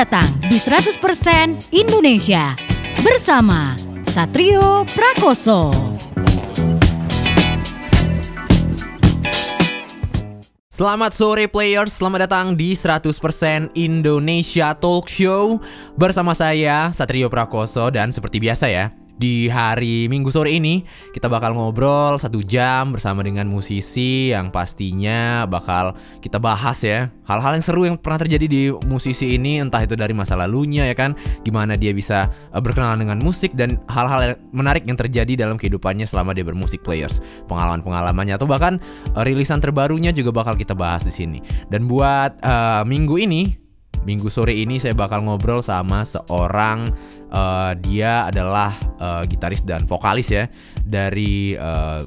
datang di 100% Indonesia. Bersama Satrio Prakoso. Selamat sore players, selamat datang di 100% Indonesia Talk Show. Bersama saya Satrio Prakoso. Dan seperti biasa ya di hari Minggu sore ini kita bakal ngobrol satu jam bersama dengan musisi yang pastinya bakal kita bahas ya hal-hal yang seru yang pernah terjadi di musisi ini entah itu dari masa lalunya ya kan gimana dia bisa uh, berkenalan dengan musik dan hal-hal yang menarik yang terjadi dalam kehidupannya selama dia bermusik players. Pengalaman-pengalamannya atau bahkan uh, rilisan terbarunya juga bakal kita bahas di sini. Dan buat uh, minggu ini Minggu sore ini saya bakal ngobrol sama seorang uh, dia adalah uh, gitaris dan vokalis ya dari uh,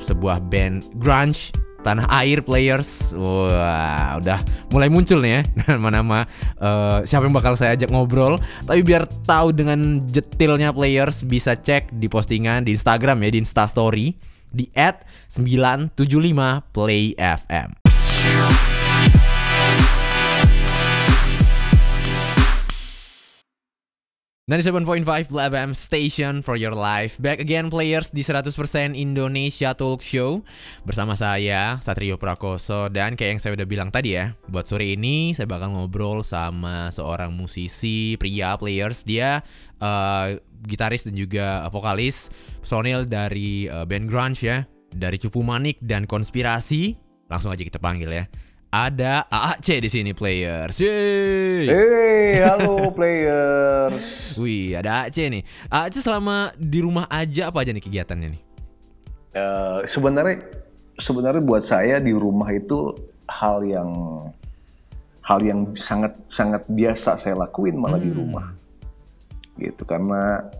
sebuah band grunge tanah air players. Wah udah mulai muncul nih ya nama-nama uh, siapa yang bakal saya ajak ngobrol. Tapi biar tahu dengan detailnya players bisa cek di postingan di Instagram ya di Instastory di @975playfm 97.5 FM Station for your life. Back again players di 100% Indonesia Talk Show. Bersama saya Satrio Prakoso. Dan kayak yang saya udah bilang tadi ya Buat sore ini saya bakal ngobrol sama seorang musisi pria players. Dia uh, gitaris dan juga vokalis Personil dari uh, band grunge ya. Dari Cupu Manik dan Konspirasi. Langsung aja kita panggil ya ada AAC di sini players. Yeay. Hey, halo players. Wih, ada AAC nih. AAC selama di rumah aja apa aja nih kegiatannya nih? Uh, sebenarnya sebenarnya buat saya di rumah itu hal yang hal yang sangat sangat biasa saya lakuin malah hmm. di rumah. Gitu karena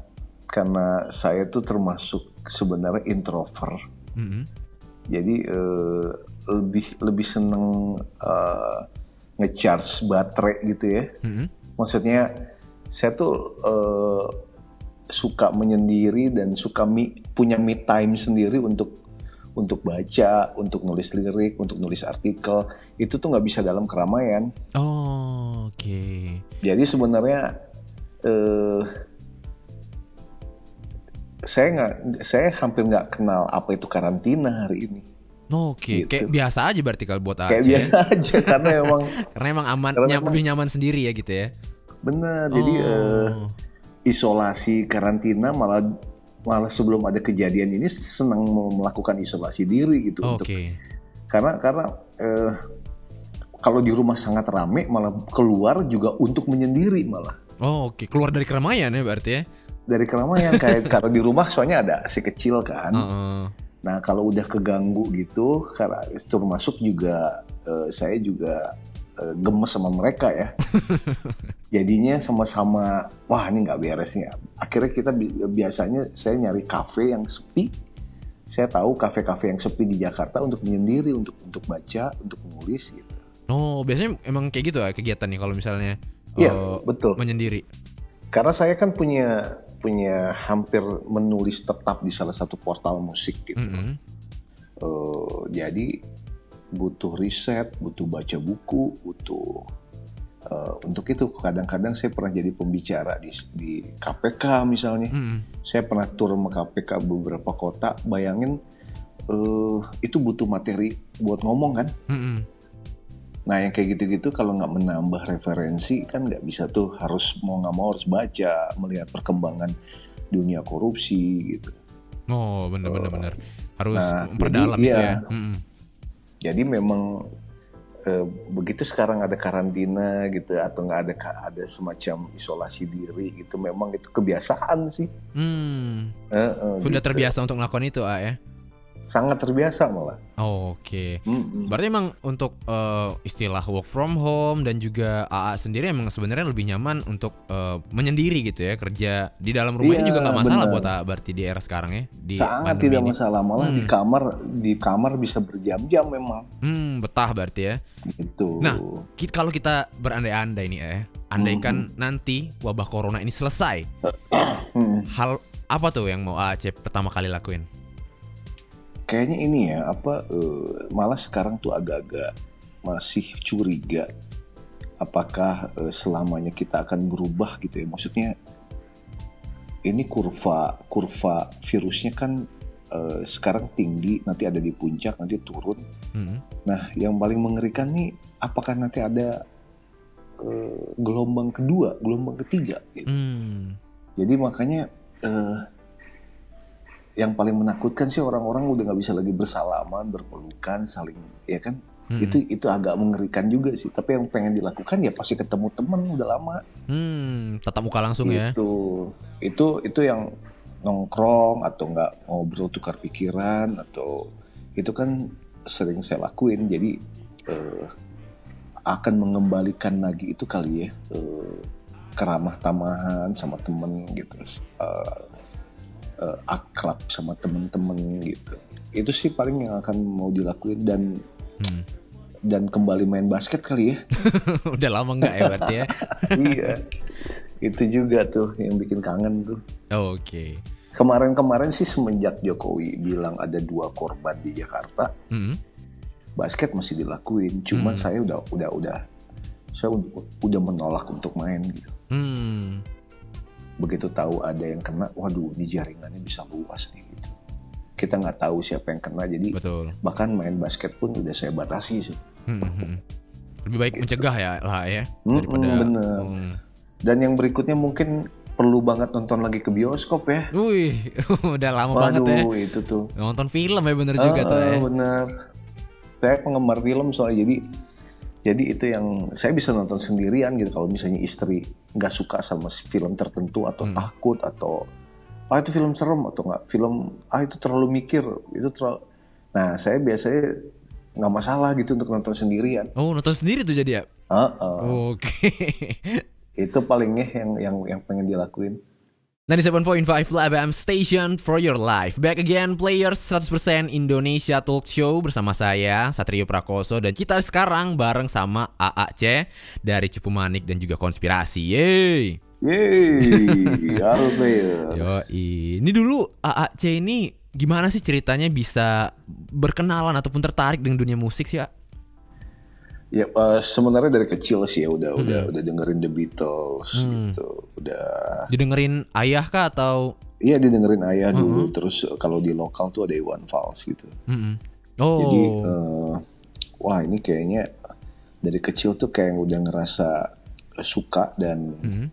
karena saya tuh termasuk sebenarnya introvert. Hmm. Jadi uh, lebih lebih seneng uh, ngecharge baterai gitu ya. Mm-hmm. Maksudnya saya tuh uh, suka menyendiri dan suka mi, punya me time sendiri untuk untuk baca, untuk nulis lirik, untuk nulis artikel. Itu tuh nggak bisa dalam keramaian. Oh, oke. Okay. Jadi sebenarnya uh, saya nggak, saya hampir nggak kenal apa itu karantina hari ini. Oke, okay. gitu. kayak biasa aja berarti kalau buat Aceh. Kayak biasa aja karena emang karena emang aman, karena nyam, lebih nyaman sendiri ya gitu ya. Bener, oh. jadi uh, isolasi karantina malah malah sebelum ada kejadian ini senang melakukan isolasi diri gitu oh, untuk okay. karena karena uh, kalau di rumah sangat rame malah keluar juga untuk menyendiri malah. Oh oke, okay. keluar dari keramaian ya berarti ya? Dari keramaian kayak kalau di rumah soalnya ada si kecil kan. Uh -uh Nah kalau udah keganggu gitu, karena termasuk juga uh, saya juga uh, gemes sama mereka ya. Jadinya sama-sama, wah ini nggak beres nih. Akhirnya kita bi biasanya saya nyari kafe yang sepi. Saya tahu kafe-kafe yang sepi di Jakarta untuk menyendiri, untuk untuk baca, untuk menulis gitu. Oh biasanya emang kayak gitu ya kegiatannya kalau misalnya Iya uh, betul. Menyendiri. Karena saya kan punya punya hampir menulis tetap di salah satu portal musik gitu. Mm -hmm. uh, jadi butuh riset, butuh baca buku, butuh uh, untuk itu kadang-kadang saya pernah jadi pembicara di, di KPK misalnya. Mm -hmm. Saya pernah turun ke KPK beberapa kota. Bayangin uh, itu butuh materi buat ngomong kan. Mm -hmm Nah yang kayak gitu-gitu kalau nggak menambah referensi kan nggak bisa tuh harus mau nggak mau harus baca melihat perkembangan dunia korupsi gitu. Oh bener-bener uh, bener harus nah, memperdalam itu ya. ya. Mm Jadi memang uh, begitu sekarang ada karantina gitu atau nggak ada ada semacam isolasi diri gitu memang itu kebiasaan sih. Hmm. Uh, uh, Sudah gitu. terbiasa untuk melakukan itu ah ya sangat terbiasa malah. Oh, Oke. Okay. Mm-hmm. Berarti emang untuk uh, istilah work from home dan juga AA sendiri emang sebenarnya lebih nyaman untuk uh, menyendiri gitu ya kerja di dalam rumah iya, ini juga nggak masalah bener. buat AA berarti di era sekarang ya di Sangat tidak ini. masalah malah hmm. di kamar di kamar bisa berjam-jam memang. Hmm betah berarti ya. Itu. Nah kalau kita berandai-andai nih eh, andaikan hmm. nanti wabah corona ini selesai, hmm. hal apa tuh yang mau Aceh pertama kali lakuin? Kayaknya ini ya apa uh, malah sekarang tuh agak-agak masih curiga apakah eh, selamanya kita akan berubah gitu ya maksudnya ini kurva kurva virusnya kan eh, sekarang tinggi nanti ada di puncak nanti turun Hmm. nah yang paling mengerikan nih apakah nanti ada eh, gelombang kedua gelombang ketiga gitu. Hmm. jadi makanya eh, yang paling menakutkan sih orang-orang udah nggak bisa lagi bersalaman berpelukan saling ya kan? Hmm. itu itu agak mengerikan juga sih. Tapi yang pengen dilakukan ya pasti ketemu temen udah lama. Hmm, tatap muka langsung ya. itu itu itu yang nongkrong atau nggak ngobrol tukar pikiran atau itu kan sering saya lakuin. Jadi eh, akan mengembalikan lagi itu kali ya eh, keramah tamahan sama temen gitu. Eh, eh, akrab sama temen-temen gitu itu sih paling yang akan mau dilakuin dan Hmm. dan kembali main basket kali ya Udah lama nggak ya berarti ya? iya itu juga tuh yang bikin kangen tuh Oke. kemarin-kemarin sih semenjak Jokowi bilang ada dua korban di Jakarta Hmm. basket masih dilakuin cuman Hmm. saya udah udah udah saya udah, udah menolak untuk main gitu Hmm. Begitu tahu ada yang kena waduh ini jaringannya bisa luas nih gitu kita nggak tahu siapa yang kena jadi Betul. bahkan main basket pun udah saya batasi sih Hmm, hmm, hmm. Lebih baik mencegah ya lah ya Mm-mm, daripada. bener. Hmm. dan yang berikutnya mungkin perlu banget nonton lagi ke bioskop ya Wih, udah lama banget ya. waduh itu tuh Nonton film ya bener juga tuh ya. Ah, bener. Saya penggemar film soalnya jadi jadi itu yang saya bisa nonton sendirian gitu kalau misalnya istri nggak suka sama film tertentu atau Hmm. takut atau ah itu film serem atau nggak film ah itu terlalu mikir itu terlalu nah saya biasanya nggak masalah gitu untuk nonton sendirian Oh, nonton sendiri tuh jadi ya? Ah, ah. Oke. itu palingnya yang yang yang pengen dilakuin 97.5 FM Station for your life Back again players 100% Indonesia Talk Show Bersama saya Satrio Prakoso Dan kita sekarang bareng sama AAC Dari Cupu Manik dan juga Konspirasi Yeay Yeay, halo player. Yoi. Ini dulu AAC ini gimana sih ceritanya bisa berkenalan ataupun tertarik dengan dunia musik sih ya? Ya eh, sebenarnya dari kecil sih ya udah udah udah dengerin The Beatles Hmm. gitu. Udah Didengerin ayah kah atau? iya didengerin ayah dulu terus eh, kalau di lokal tuh ada Iwan Fals gitu. Mm-mm. Oh, Jadi eh, wah ini kayaknya dari kecil tuh kayak udah ngerasa suka dan Mm.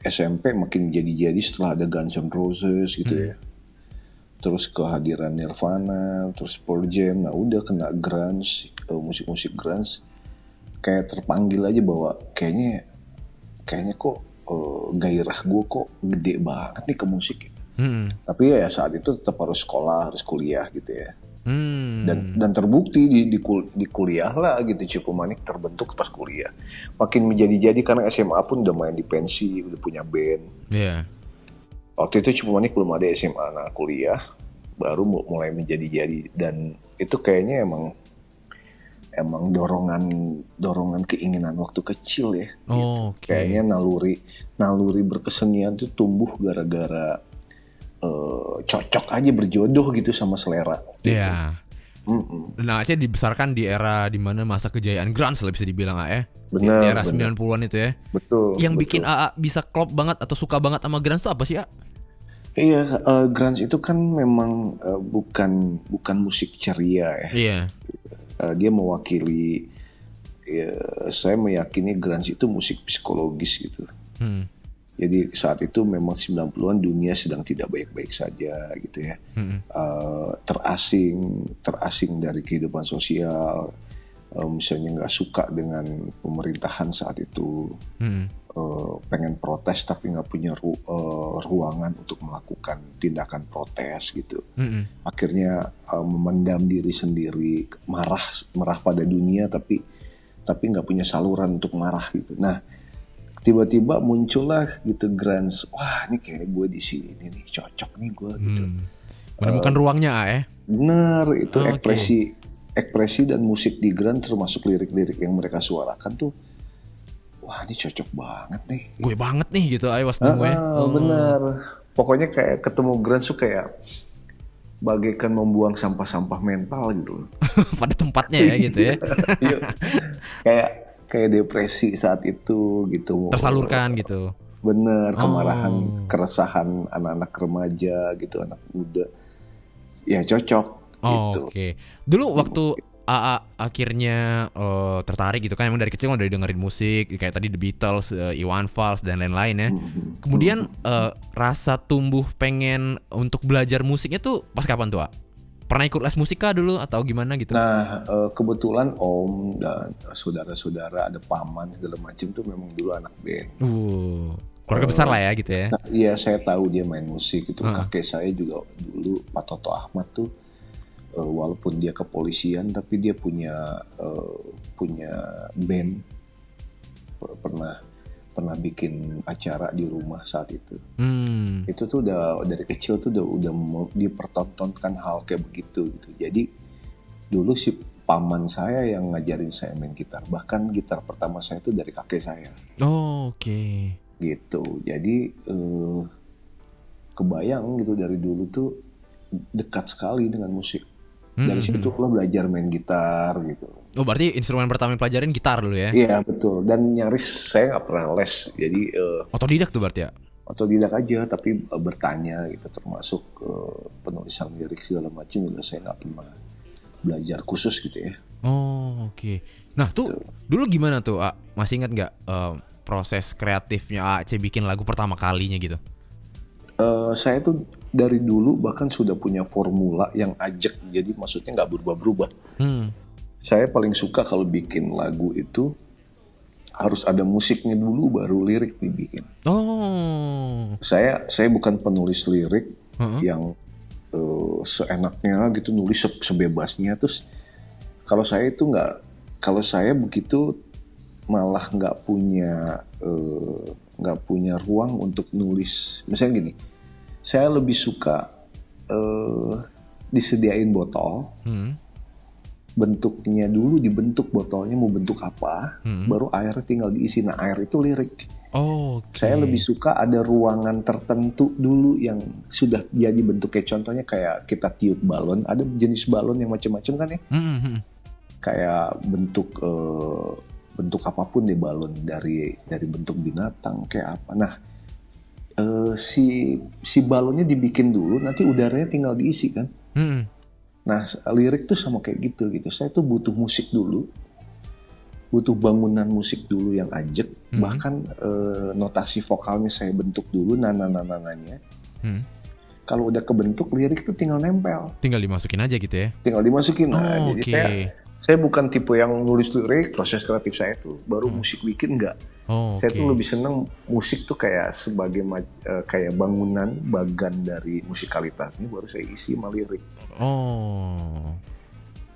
SMP makin jadi-jadi setelah ada Guns N' Roses gitu ya. Terus kehadiran Nirvana, terus Pearl Jam, nah udah kena grunge, eh, musik-musik grunge. Kayak terpanggil aja bahwa kayaknya kayaknya kok eh, gairah gue kok gede banget nih ke musik. Mm-mm. Tapi ya saat itu tetap harus sekolah, harus kuliah gitu ya. Hmm. Dan dan terbukti di di, kul- di kuliah lah gitu Cipu Manik terbentuk pas kuliah. Makin menjadi-jadi karena SMA pun udah main di pensi, udah punya band. Iya. waktu itu cuma manik belum ada SMA nah kuliah baru mu- mulai menjadi-jadi dan itu kayaknya emang emang dorongan dorongan keinginan waktu kecil ya Oh, Oke. kayaknya naluri naluri berkesenian tuh tumbuh gara-gara eh, cocok aja berjodoh gitu sama selera Iya. Mm-mm. Nah, Aceh dibesarkan di era di mana masa kejayaan grunge lah bisa dibilang ah, ya. Di- Benar, Di era benar. 90-an itu ya. betul Yang betul. bikin AA bisa klop banget atau suka banget sama grunge tuh apa sih ya? iya eh, grunge itu kan memang eh, bukan bukan musik ceria ya Iya. Uh, dia mewakili ya, saya meyakini grunge itu musik psikologis gitu. Hmm. Jadi saat itu memang 90-an dunia sedang tidak baik-baik saja gitu ya. Hmm. Uh, terasing, terasing dari kehidupan sosial. Uh, misalnya nggak suka dengan pemerintahan saat itu, Hmm. Uh, pengen protes tapi nggak punya ru- uh, ruangan untuk melakukan tindakan protes gitu Hmm. akhirnya uh, memendam diri sendiri marah marah pada dunia tapi tapi nggak punya saluran untuk marah gitu nah tiba-tiba muncullah gitu grunge wah ini kayak gue di sini nih cocok nih gue gitu Hmm. Menemukan ruangnya ah, ya. bener itu Oke. ekspresi ekspresi dan musik di grunge termasuk lirik-lirik yang mereka suarakan tuh wah ini cocok banget nih Gue banget nih gitu ayo was gue. Ah, bener. Pokoknya kayak ketemu Grant tuh kayak bagaikan membuang sampah-sampah mental gitu. Pada tempatnya ya gitu ya. Iya. kayak kayak depresi saat itu gitu. Tersalurkan gitu. Bener, Oh. kemarahan, keresahan anak-anak remaja gitu, anak muda. Ya cocok Oh, gitu. Oke. Dulu waktu AA akhirnya eh, tertarik gitu kan emang dari kecil kan udah dengerin musik kayak tadi The Beatles, eh, Iwan Fals dan lain-lain ya. Hmm. Kemudian eh, rasa tumbuh pengen untuk belajar musiknya tuh pas kapan tuh? A? Pernah ikut les musik kah dulu atau gimana gitu? Nah, eh, kebetulan om dan saudara-saudara ada paman segala macam tuh memang dulu anak band. Uh, keluarga besar lah ya gitu ya. Nah, iya saya tahu dia main musik itu Heeh. kakek saya juga dulu Pak Toto Ahmad tuh eh, walaupun dia kepolisian tapi dia punya eh, punya band. Per- pernah pernah bikin acara di rumah saat itu. Hmm. itu tuh udah dari kecil tuh udah udah dipertontonkan hal kayak begitu gitu. Jadi dulu si paman saya yang ngajarin saya main gitar. Bahkan gitar pertama saya itu dari kakek saya. Oh, oke. gitu. Jadi eh, kebayang gitu dari dulu tuh dekat sekali dengan musik dari situ lo belajar main gitar gitu Oh, berarti instrumen pertama yang pelajarin gitar dulu ya. iya betul dan nyaris saya nggak pernah les jadi eh, Otodidak tuh berarti ya. otodidak aja tapi eh, bertanya gitu termasuk eh, penulisan lirik segala macam udah saya nggak pernah belajar khusus gitu ya Oh, oke. Nah, tuh dulu gimana tuh, A? Masih ingat nggak eh, proses kreatifnya AC bikin lagu pertama kalinya gitu? Eh, saya tuh dari dulu bahkan sudah punya formula yang ajak jadi maksudnya nggak berubah-berubah Hmm. saya paling suka kalau bikin lagu itu harus ada musiknya dulu baru lirik dibikin. Oh. Saya saya bukan penulis lirik Heeh. yang eh, seenaknya gitu nulis se- sebebasnya terus kalau saya itu nggak kalau saya begitu malah nggak punya eh, nggak punya ruang untuk nulis misalnya gini saya lebih suka eh, disediain botol Hmm. bentuknya dulu dibentuk botolnya mau bentuk apa, Hmm. baru airnya tinggal diisi. Nah air itu lirik. Oh, oke. Saya lebih suka ada ruangan tertentu dulu yang sudah jadi bentuk kayak contohnya kayak kita tiup balon. Ada jenis balon yang macam-macam kan ya, Hmm, hmm, hmm. kayak bentuk eh, bentuk apa pun deh balon dari dari bentuk binatang kayak apa. Nah eh, si si balonnya dibikin dulu, nanti udaranya tinggal diisi kan. Hmm. Nah, lirik tuh sama kayak gitu gitu. Saya tuh butuh musik dulu, butuh bangunan musik dulu yang ajak. Mhm. Bahkan eh, notasi vokalnya saya bentuk dulu, nana nananya. Hmm. Kalau udah kebentuk, lirik tuh tinggal nempel, Tinggal dimasukin aja gitu ya. tinggal dimasukin. Oh, Nah, oke. jadi saya saya bukan tipe yang nulis lirik, proses kreatif saya tuh baru musik bikin enggak. Oh, Saya Hmm. oke. tuh lebih seneng musik tuh kayak sebagai eh, kayak bangunan bagan dari musikalitasnya baru saya isi sama lirik. Oh.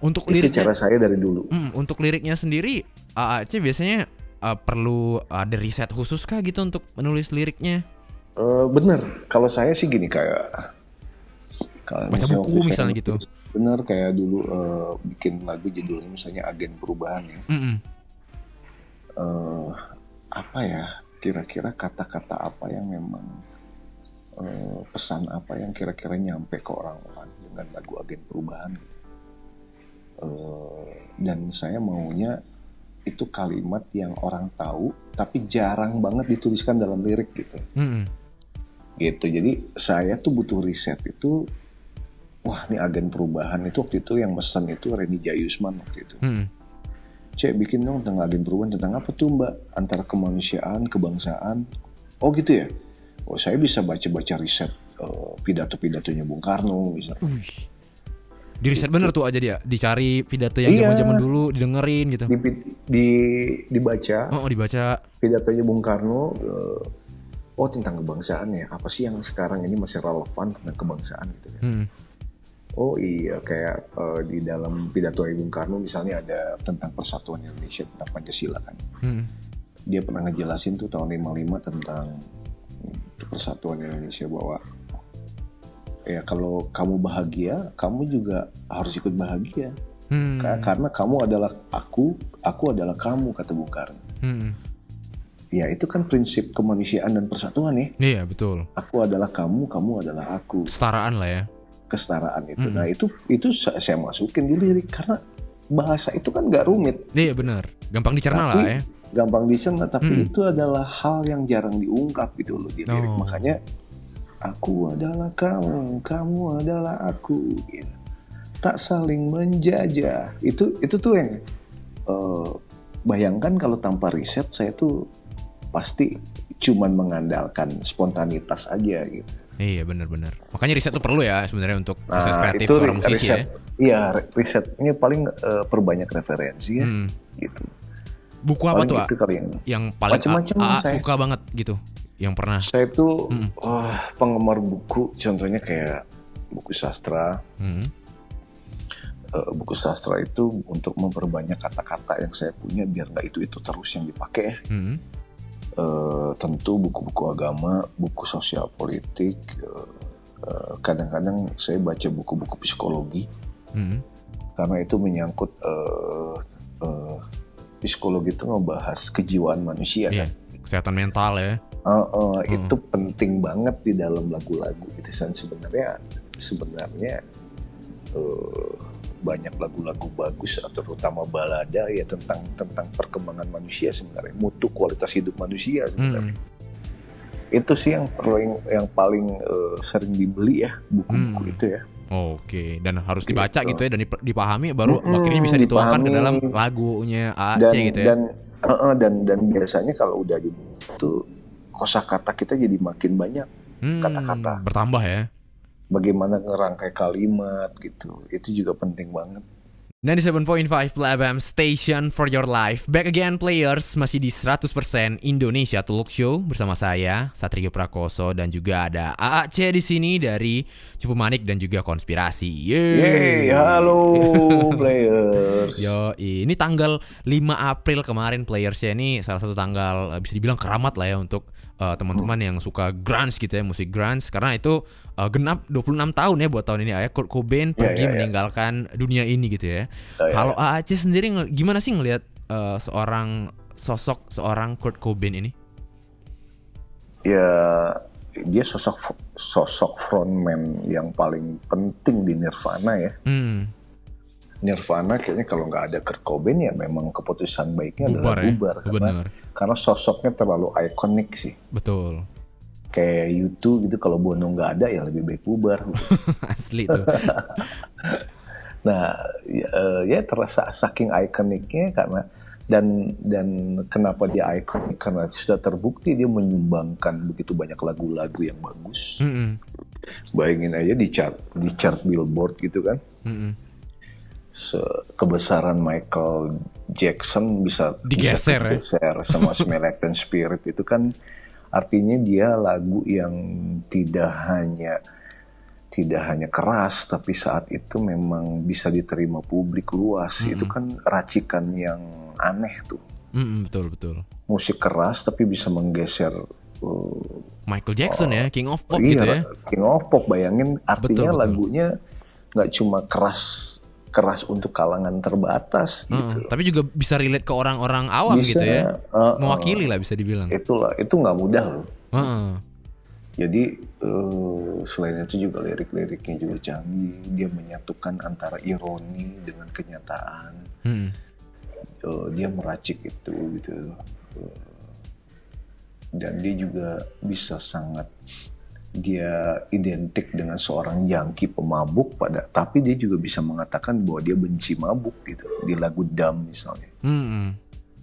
Untuk Itu liriknya cara saya dari dulu. Hmm, untuk liriknya sendiri AAC biasanya uh, perlu ada riset khusus kah gitu untuk menulis liriknya? Eh, bener, kalau saya sih gini kayak Baca buku saya misalnya gitu. Bener kayak dulu eh, bikin lagu judulnya misalnya Agen Perubahan ya. Mm-mm. Eh, apa ya kira-kira kata-kata apa yang memang eh, pesan apa yang kira-kira nyampe ke orang-orang dengan lagu Agen Perubahan. Eh, dan saya maunya itu kalimat yang orang tahu tapi jarang banget dituliskan dalam lirik gitu. Mm-mm. gitu jadi saya tuh butuh riset itu wah ini agen perubahan itu waktu itu yang mesen itu Reni Jayusman waktu itu Mm-mm. cek bikin dong tentang agen perubahan tentang apa tuh mbak antara kemanusiaan kebangsaan oh gitu ya oh saya bisa baca-baca riset eh, pidato-pidatonya Bung Karno misalnya Wih. Di riset bener tuh aja dia, dicari pidato yang Iya. zaman-zaman dulu, didengerin gitu. di, di dibaca Oh, dibaca. pidatonya Bung Karno eh, oh tentang kebangsaan ya apa sih yang sekarang ini masih relevan tentang kebangsaan gitu ya Hmm. Oh iya, kayak eh, di dalam pidato Bung Karno misalnya ada tentang persatuan Indonesia tentang Pancasila kan. Hmm. Dia pernah ngejelasin tuh tahun 55 tentang persatuan Indonesia bahwa ya kalau kamu bahagia, kamu juga harus ikut bahagia. Hmm. Ka- Karena kamu adalah aku, aku adalah kamu kata Bung Karno. Hmm. Ya itu kan prinsip kemanusiaan dan persatuan ya. Iya, betul. Aku adalah kamu, kamu adalah aku. Kesetaraan lah ya. Kesetaraan itu. Mm-mm. Nah itu itu sa- saya masukin di lirik karena bahasa itu kan nggak rumit, Iya bener, gampang dicerna lah ya. gampang dicerna, tapi Hmm. itu adalah hal yang jarang diungkap gitu loh di lirik. Oh. Makanya aku adalah kamu, kamu adalah aku. gitu. Tak saling menjajah. Itu itu tuh yang eh, bayangkan kalau tanpa riset saya tuh pasti cuman mengandalkan spontanitas aja gitu. Iya bener-bener. Makanya riset tuh perlu ya sebenarnya untuk proses Nah, kreatif itu seorang ri- musisi riset. ya. Iya, ri- risetnya paling eh, perbanyak referensi ya, Hmm. gitu. Buku apa Paling tuh? itu kali yang Yang paling saya. suka banget gitu, yang pernah. saya tuh Hmm. wah, penggemar buku, contohnya kayak buku sastra. Hmm. Eh, buku sastra itu untuk memperbanyak kata-kata yang saya punya biar nggak itu itu terus yang dipakai. ya. Hmm. Eh, tentu buku-buku agama, buku sosial politik. eh, eh, Kadang-kadang saya baca buku-buku psikologi Hmm. karena itu menyangkut eh, eh, psikologi itu ngebahas kejiwaan manusia Iya, kan. kesehatan mental ya. Eh, eh, Hmm. Itu penting banget di dalam lagu-lagu itu sebenarnya sebenarnya banyak lagu-lagu bagus atau terutama balada ya tentang tentang perkembangan manusia sebenarnya mutu kualitas hidup manusia sebenarnya Hmm. itu sih yang paling yang paling eh, sering dibeli ya buku-buku Hmm. itu ya Oke, dan harus dibaca Gitu. gitu ya dan dip- dipahami baru Mm-mm, akhirnya bisa dituangkan ke dipahami. dalam lagunya AAC dan gitu ya. dan eh, dan dan biasanya kalau udah gitu kosakata kita jadi makin banyak Hmm, kata-kata. bertambah ya. Bagaimana ngerangkai kalimat gitu. Itu juga penting banget. 97.5 Play FM Station for your life. Back again players. Masih di 100% Indonesia Talk Show Bersama saya Satrio Prakoso Dan juga ada AAC di sini Dari Cupu Manik dan juga Konspirasi. Yeay Yeay, halo players. Yo, ini tanggal 5 April kemarin playersnya ini salah satu tanggal eh, bisa dibilang keramat lah ya untuk eh, teman-teman yang suka grunge gitu ya, musik grunge karena itu eh, genap 26 tahun ya buat tahun ini ya. Kurt Cobain pergi ya, ya. meninggalkan dunia ini gitu ya. Ya, ya, Kalau AAC sendiri ngel- gimana sih ngelihat eh, seorang sosok seorang Kurt Cobain ini? ya dia sosok sosok frontman yang paling penting di Nirvana ya Hmm, Nirvana kayaknya kalau nggak ada Kurt Cobain ya memang keputusan baiknya bubar adalah ya. bubar karena Benar. Karena sosoknya terlalu ikonik sih Betul. kayak U2 gitu kalau Bono nggak ada ya lebih baik bubar. Asli tuh. Nah, ya, eh, ya terasa saking ikoniknya karena dan dan kenapa dia ikonik karena sudah terbukti dia menyumbangkan begitu banyak lagu-lagu yang bagus. Mm-mm. Bayangin aja di chart di chart Billboard gitu kan. Mm-mm. Se- kebesaran Michael Jackson bisa Digeser, ya? bisa digeser sama Smell Like Teen Spirit itu kan artinya dia lagu yang tidak hanya tidak hanya keras tapi saat itu memang bisa diterima publik luas itu kan racikan yang aneh tuh Mm-mm, betul betul. musik keras tapi bisa menggeser uh, Michael Jackson ya, King of Pop iya, gitu ya. King of Pop bayangin artinya Betul, betul. lagunya nggak cuma keras keras untuk kalangan terbatas Heeh, gitu tapi juga bisa relate ke orang-orang awam Bisa, gitu ya. uh, Mewakili lah bisa dibilang. itulah itu nggak mudah loh Heeh. jadi eh, selain itu juga lirik-liriknya juga canggih dia menyatukan antara ironi dengan kenyataan Hmm. Eh, dia meracik itu gitu Eh, dan dia juga bisa sangat dia identik dengan seorang jangki pemabuk pada tapi dia juga bisa mengatakan bahwa dia benci mabuk gitu di lagu Dam misalnya Hmm.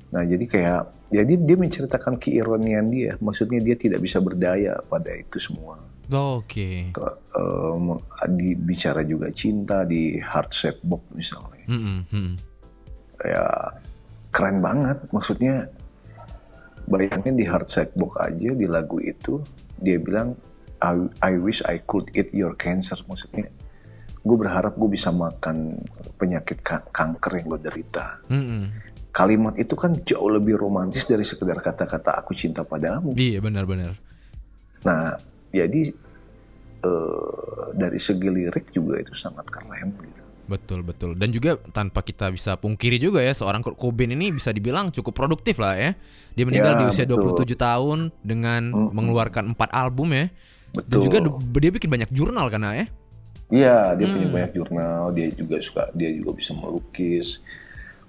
Nah jadi kayak jadi dia menceritakan keironian dia, maksudnya dia tidak bisa berdaya pada itu semua. Oke. Ke- em, di, bicara juga cinta di Heart Shape Box misalnya, Hmm, hmm. ya keren banget. Maksudnya bayangin di Heart Shape Box aja di lagu itu dia bilang I, I wish I could eat your cancer. Maksudnya gue berharap gue bisa makan penyakit ka- kanker yang lo derita. Hmm. Kalimat itu kan jauh lebih romantis dari sekedar kata-kata aku cinta padamu. Iya benar-benar. Nah, jadi eh, dari segi lirik juga itu sangat keren gitu. Betul betul. Dan juga tanpa kita bisa pungkiri juga ya seorang Kurt Cobain ini bisa dibilang cukup produktif lah ya. Dia meninggal Ya, di usia betul. 27 tahun dengan mengeluarkan empat album ya. Dan Betul. juga du- dia bikin banyak jurnal kan ya. Iya, dia punya banyak jurnal, dia juga suka, dia juga bisa melukis.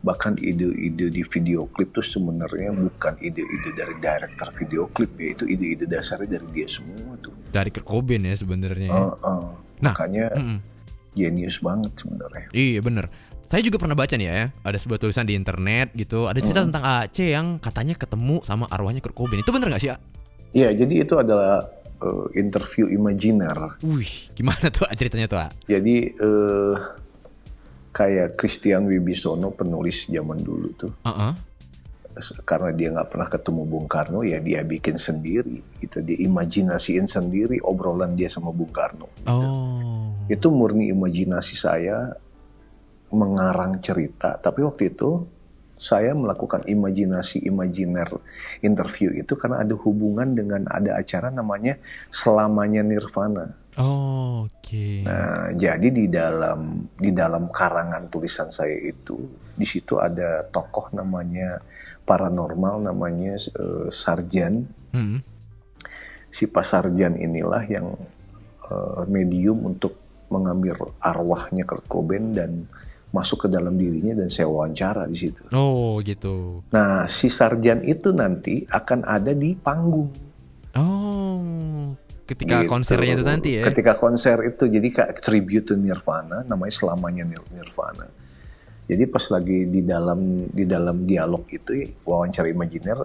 Bahkan ide-ide di video klip tuh sebenarnya bukan ide-ide dari director video klip ya, itu ide-ide dasarnya dari dia semua tuh. Dari Kurt Cobain ya sebenarnya. ya. Uh, uh. Nah, Makanya mm-mm. genius banget sebenarnya. Iya bener Saya juga pernah baca nih ya Ada sebuah tulisan di internet gitu Ada cerita tentang Aceh yang katanya ketemu sama arwahnya Kurt Cobain Itu bener gak sih? A? Iya, jadi itu adalah uh, interview imajiner. Wih gimana tuh A, ceritanya tuh A? Jadi eh kayak Christian Wibisono penulis zaman dulu tuh, Uh-uh. karena dia nggak pernah ketemu Bung Karno, ya dia bikin sendiri. Gitu, dia imajinasiin sendiri obrolan dia sama Bung Karno. Oh Itu murni imajinasi saya mengarang cerita, tapi waktu itu saya melakukan imajinasi imajiner interview itu karena ada hubungan dengan ada acara namanya selamanya Nirvana. Oh, Oke Nah, jadi di dalam di dalam karangan tulisan saya itu, di situ ada tokoh namanya paranormal namanya eh, Sarjan. Hmm. Si Pak Sarjan inilah yang eh, medium untuk mengambil arwahnya Kurt Cobain dan masuk ke dalam dirinya dan saya wawancara di situ. Oh gitu Nah, si Sarjan itu nanti akan ada di panggung. Oh Ketika Gitu. konsernya itu nanti ya Ketika konser itu jadi kayak tribute to Nirvana, namanya selamanya Nir- Nirvana. Jadi pas lagi di dalam di dalam dialog itu wawancara imajiner,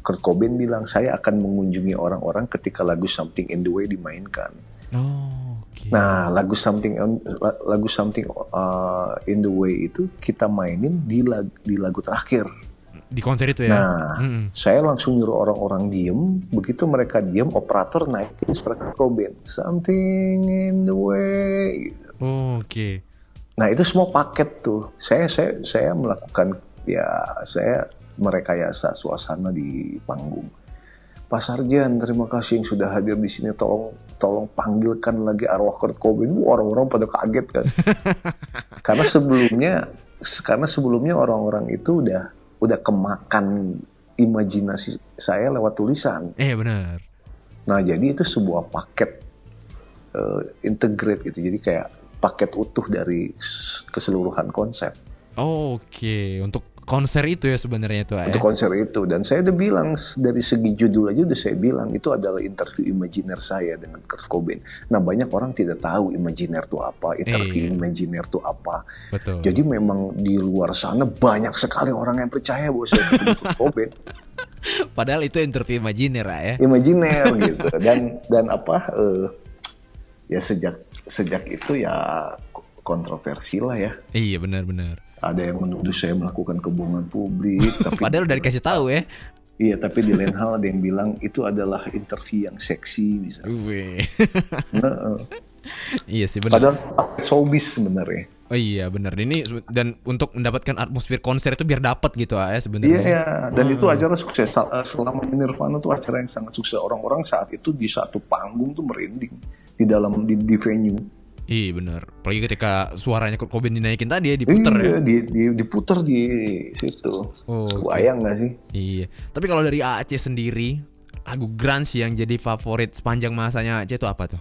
Kurt Cobain bilang saya akan mengunjungi orang-orang ketika lagu Something in the Way dimainkan. Oh oke Nah, lagu Something lagu Something uh, in the Way itu kita mainin di lagu, di lagu terakhir. Di konser itu ya Nah, Mm-mm. saya langsung nyuruh orang-orang diem. Begitu mereka diem, operator naikin suara Kurt Cobain. Something in the way. Oh, Oke Nah itu semua paket tuh. Saya saya saya melakukan ya saya merekayasa suasana di panggung. Pak Sarjan, terima kasih yang sudah hadir di sini. Tolong tolong panggilkan lagi arwah Kurt Cobain. Orang-orang pada kaget kan. karena sebelumnya karena sebelumnya orang-orang itu udah udah kemakan imajinasi saya lewat tulisan. Eh benar Nah, jadi itu sebuah paket eh, integrate gitu. Jadi kayak paket utuh dari keseluruhan konsep Oh, Oke Untuk konser itu ya sebenarnya itu A, ya? untuk konser itu. Dan saya udah bilang dari segi judul aja udah saya bilang itu adalah interview imajiner saya dengan Kurt Cobain. Nah, banyak orang tidak tahu imajiner itu apa, interview Iya. imajiner itu apa. Betul Jadi memang di luar sana banyak sekali orang yang percaya bahwa saya ketemu Kurt Cobain. Padahal itu interview imajiner ya imajiner gitu dan dan apa eh, ya sejak sejak itu ya kontroversi lah ya Iya benar-benar ada yang menuduh saya melakukan kebohongan publik tapi Padahal udah dikasih tahu ya. Iya tapi di lain hal ada yang bilang itu adalah interview yang seksi misalnya. Nah, iya sih benar. padahal showbiz sebenarnya. Oh iya benar. Ini dan untuk mendapatkan atmosfer konser itu biar dapat gitu ah, ya iya sebenarnya. ya dan itu acara sukses. Eh, selama Nirvana itu acara yang sangat sukses. Orang-orang saat itu di satu panggung tuh merinding. Di dalam di, di venue Iya benar. Apalagi ketika suaranya Kurt Cobain dinaikin tadi ya diputer ya. iya, di, di, diputer di situ Oh, oke. Bayang nggak sih? Iya. Tapi kalau dari Aceh sendiri, lagu grunge yang jadi favorit sepanjang masanya Aceh itu apa tuh?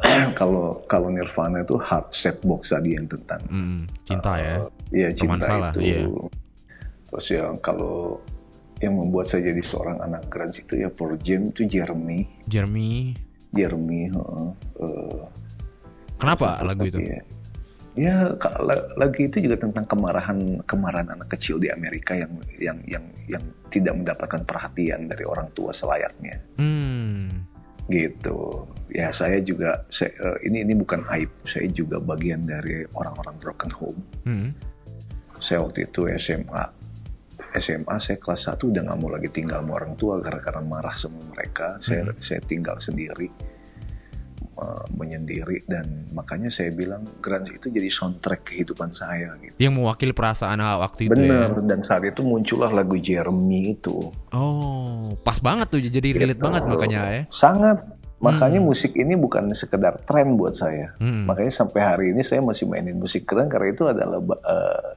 kalau kalau Nirvana itu hard set box tadi yang tentang Mm, cinta ya. Iya Teman cinta salah, itu. iya. Terus yang kalau yang membuat saya jadi seorang anak grunge itu ya Pearl Jam itu Jeremy, Jeremy. Jeremy. heeh. Eh, Kenapa lagu itu? iya. Ya ka- la- lagi itu juga tentang kemarahan kemarahan anak kecil di Amerika yang yang yang yang tidak mendapatkan perhatian dari orang tua selayaknya. Hmm. gitu ya saya juga saya, eh, ini ini bukan aib saya juga bagian dari orang-orang broken home Hmm. saya waktu itu SMA SMA saya kelas 1 udah nggak mau lagi tinggal sama orang tua karena karena marah sama mereka saya saya tinggal sendiri eh, menyendiri dan makanya saya bilang grunge itu jadi soundtrack kehidupan saya gitu Yang mewakili perasaan ah, waktu itu ya. bener dan saat itu muncullah lagu Jeremy itu Oh, pas banget tuh jadi relate banget makanya ya. sangat makanya musik ini bukan sekedar tren buat saya Hmm. Makanya sampai hari ini saya masih mainin musik keren karena itu adalah eh,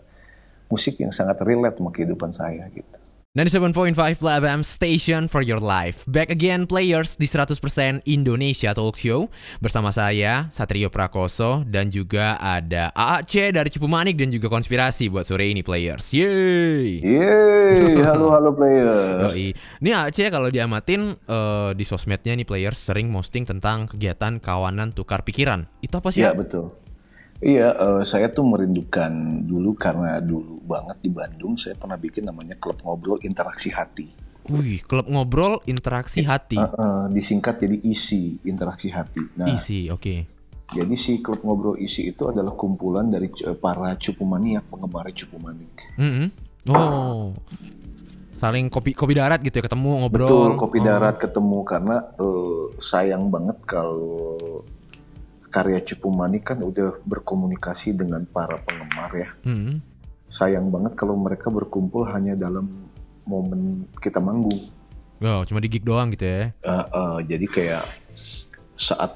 musik yang sangat relate sama kehidupan saya gitu. 97.5 FM Station for your life Back again players di 100% Indonesia Talk Show Bersama saya Satrio Prakoso Dan juga ada AAC dari Cipu Manik Dan juga konspirasi buat sore ini players Yeay Yeay, halo halo player. Yoi. Ini AAC kalau diamatin eh, di sosmednya nih players Sering posting tentang kegiatan kawanan tukar pikiran Itu apa sih? Iya A? betul. Iya, eh, saya tuh merindukan dulu karena dulu banget di Bandung saya pernah bikin namanya klub ngobrol interaksi hati. Wih, klub ngobrol interaksi hati Eh, eh, disingkat jadi isi interaksi hati. Nah, Isi, oke jadi si klub ngobrol isi itu adalah kumpulan dari para cupu maniak penggemar cupu manik. Mm-mm. Oh Saling kopi kopi darat gitu ya ketemu ngobrol Betul, kopi Oh. darat ketemu karena eh, sayang banget kalau karya cupu manik kan udah berkomunikasi dengan para penggemar ya. Mm-mm. sayang banget kalau mereka berkumpul hanya dalam momen kita manggung. Oh, cuma di gig doang gitu ya Uh, uh, jadi kayak saat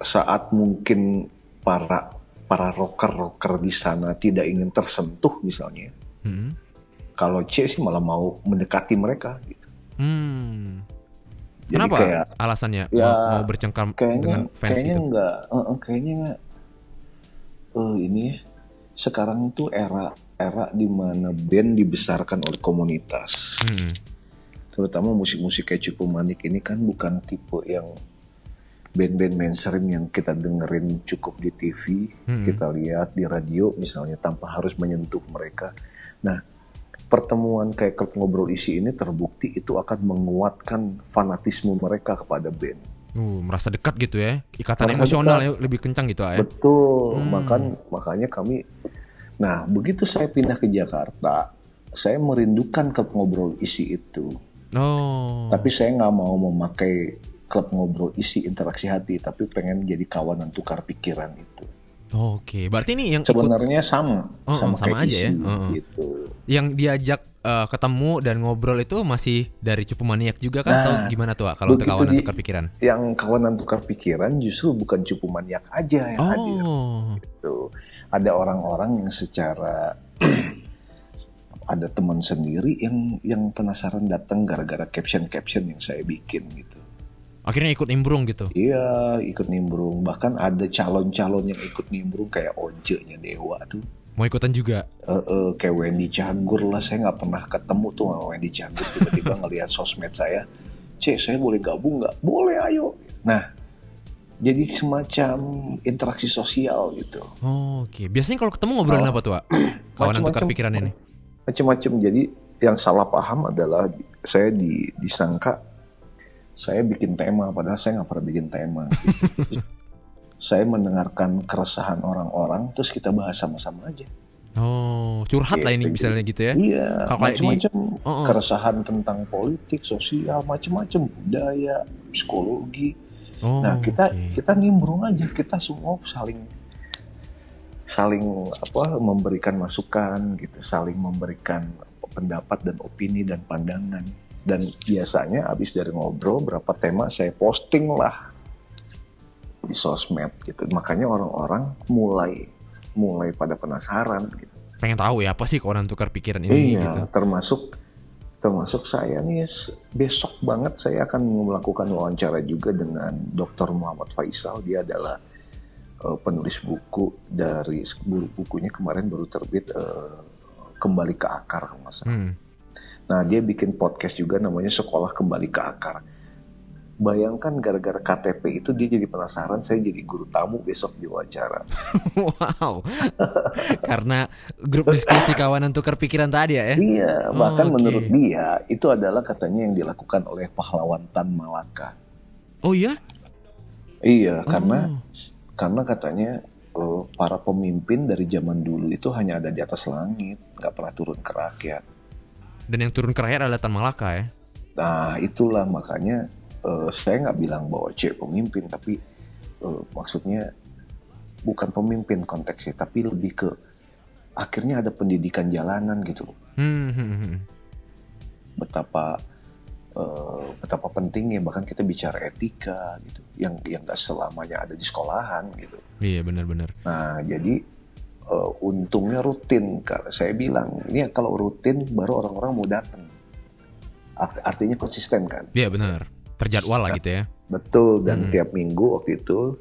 saat mungkin para para rocker rocker di sana tidak ingin tersentuh misalnya, Mm-mm. kalau C sih malah mau mendekati mereka. Gitu. Hmm. Jadi Kenapa kayak alasannya Ya, mau, mau bercengkar kayaknya dengan fans kayaknya gitu? nggak, uh, uh, kayaknya. Uh, ini sekarang tuh era era di mana band dibesarkan oleh komunitas. Hmm. terutama musik-musik kayak Cupu Manik ini kan bukan tipe yang band-band mainstream yang kita dengerin cukup di TV, Hmm. kita lihat di radio misalnya tanpa harus menyentuh mereka. Nah, pertemuan kayak klub ngobrol isi ini terbukti itu akan menguatkan fanatisme mereka kepada band. Uh, merasa dekat gitu ya. Ikatan Merasa emosional dekat. ya lebih kencang gitu ah, ya. Betul, Hmm. makan makanya kami. Nah, begitu saya pindah ke Jakarta, saya merindukan klub ngobrol isi itu. Oh. Tapi saya nggak mau memakai klub ngobrol isi interaksi hati, tapi pengen jadi kawanan tukar pikiran itu. Oke, berarti ini yang ikut Sebenarnya sama, Oh, sama, sama aja ya. isi, Oh, oh. gitu. yang diajak eh, ketemu dan ngobrol itu masih dari cupu maniak juga kan Nah, atau gimana tuh kalau untuk kawanan di- tukar pikiran? Yang kawanan tukar pikiran justru bukan cupu maniak aja yang hadir. Oh. Gitu. Ada orang-orang yang secara ada teman sendiri yang yang penasaran datang gara-gara caption-caption yang saya bikin gitu. Akhirnya ikut nimbrung gitu. Iya, ikut nimbrung. Bahkan ada calon-calon yang ikut nimbrung kayak Once-nya Dewa tuh. Mau ikutan juga. Eh, eh, kayak Wendy Cagur lah. Saya nggak pernah ketemu tuh sama Wendy Cagur. Tiba-tiba ngelihat sosmed saya. Cek, saya boleh gabung nggak? Boleh, ayo. Nah, jadi semacam interaksi sosial gitu. Oh, Oke, biasanya kalau ketemu ngobrolin Oh. apa tuh, Wak? Kawanan tukar pikiran ini. Macam-macam. Jadi yang salah paham adalah saya di, disangka saya bikin tema, padahal saya nggak pernah bikin tema. gitu. saya mendengarkan keresahan orang-orang, terus kita bahas sama-sama aja. Oh, curhat lah ini Gitu. misalnya gitu ya. Iya, kayak di- macam-macam Oh, oh. keresahan tentang politik, sosial, macam-macam budaya, psikologi. Oh, nah, kita oke. kita nimbrung aja, kita semua saling saling apa memberikan masukan gitu, saling memberikan pendapat dan opini dan pandangan. Dan biasanya habis dari ngobrol berapa tema saya posting lah di sosmed gitu. Makanya orang-orang mulai mulai pada penasaran gitu. pengen tahu ya apa sih kawanan tukar pikiran ini iya, gitu. termasuk termasuk saya nih besok banget saya akan melakukan wawancara juga dengan Dr. Muhammad Faisal. Dia adalah eh, penulis buku dari bu- bukunya kemarin baru terbit eh, kembali ke akar salah. Hmm. Nah dia bikin podcast juga namanya Sekolah Kembali ke Akar. Bayangkan gara-gara KTP itu dia jadi penasaran saya jadi guru tamu besok di wawancara. wow. Karena grup diskusi kawanan tukar pikiran tadi ya. ya? Iya, bahkan Oke. menurut dia itu adalah katanya yang dilakukan oleh pahlawan Tan Malaka. Oh iya? Iya, karena Oh. karena katanya eh, para pemimpin dari zaman dulu itu hanya ada di atas langit, nggak pernah turun ke rakyat. Dan yang turun ke rakyat adalah Tan Malaka ya. Nah, itulah makanya eh, saya nggak bilang bahwa C pemimpin, tapi eh, maksudnya bukan pemimpin konteksnya, tapi lebih ke akhirnya ada pendidikan jalanan gitu. Hmm, hmm, hmm. betapa eh, betapa pentingnya bahkan kita bicara etika gitu yang yang gak selamanya ada di sekolahan gitu Iya benar-benar. nah jadi eh, untungnya rutin saya bilang ini kalau rutin baru orang-orang mau datang Art- artinya konsisten kan. Iya benar. Terjadwal lah gitu ya. Betul dan tiap minggu waktu itu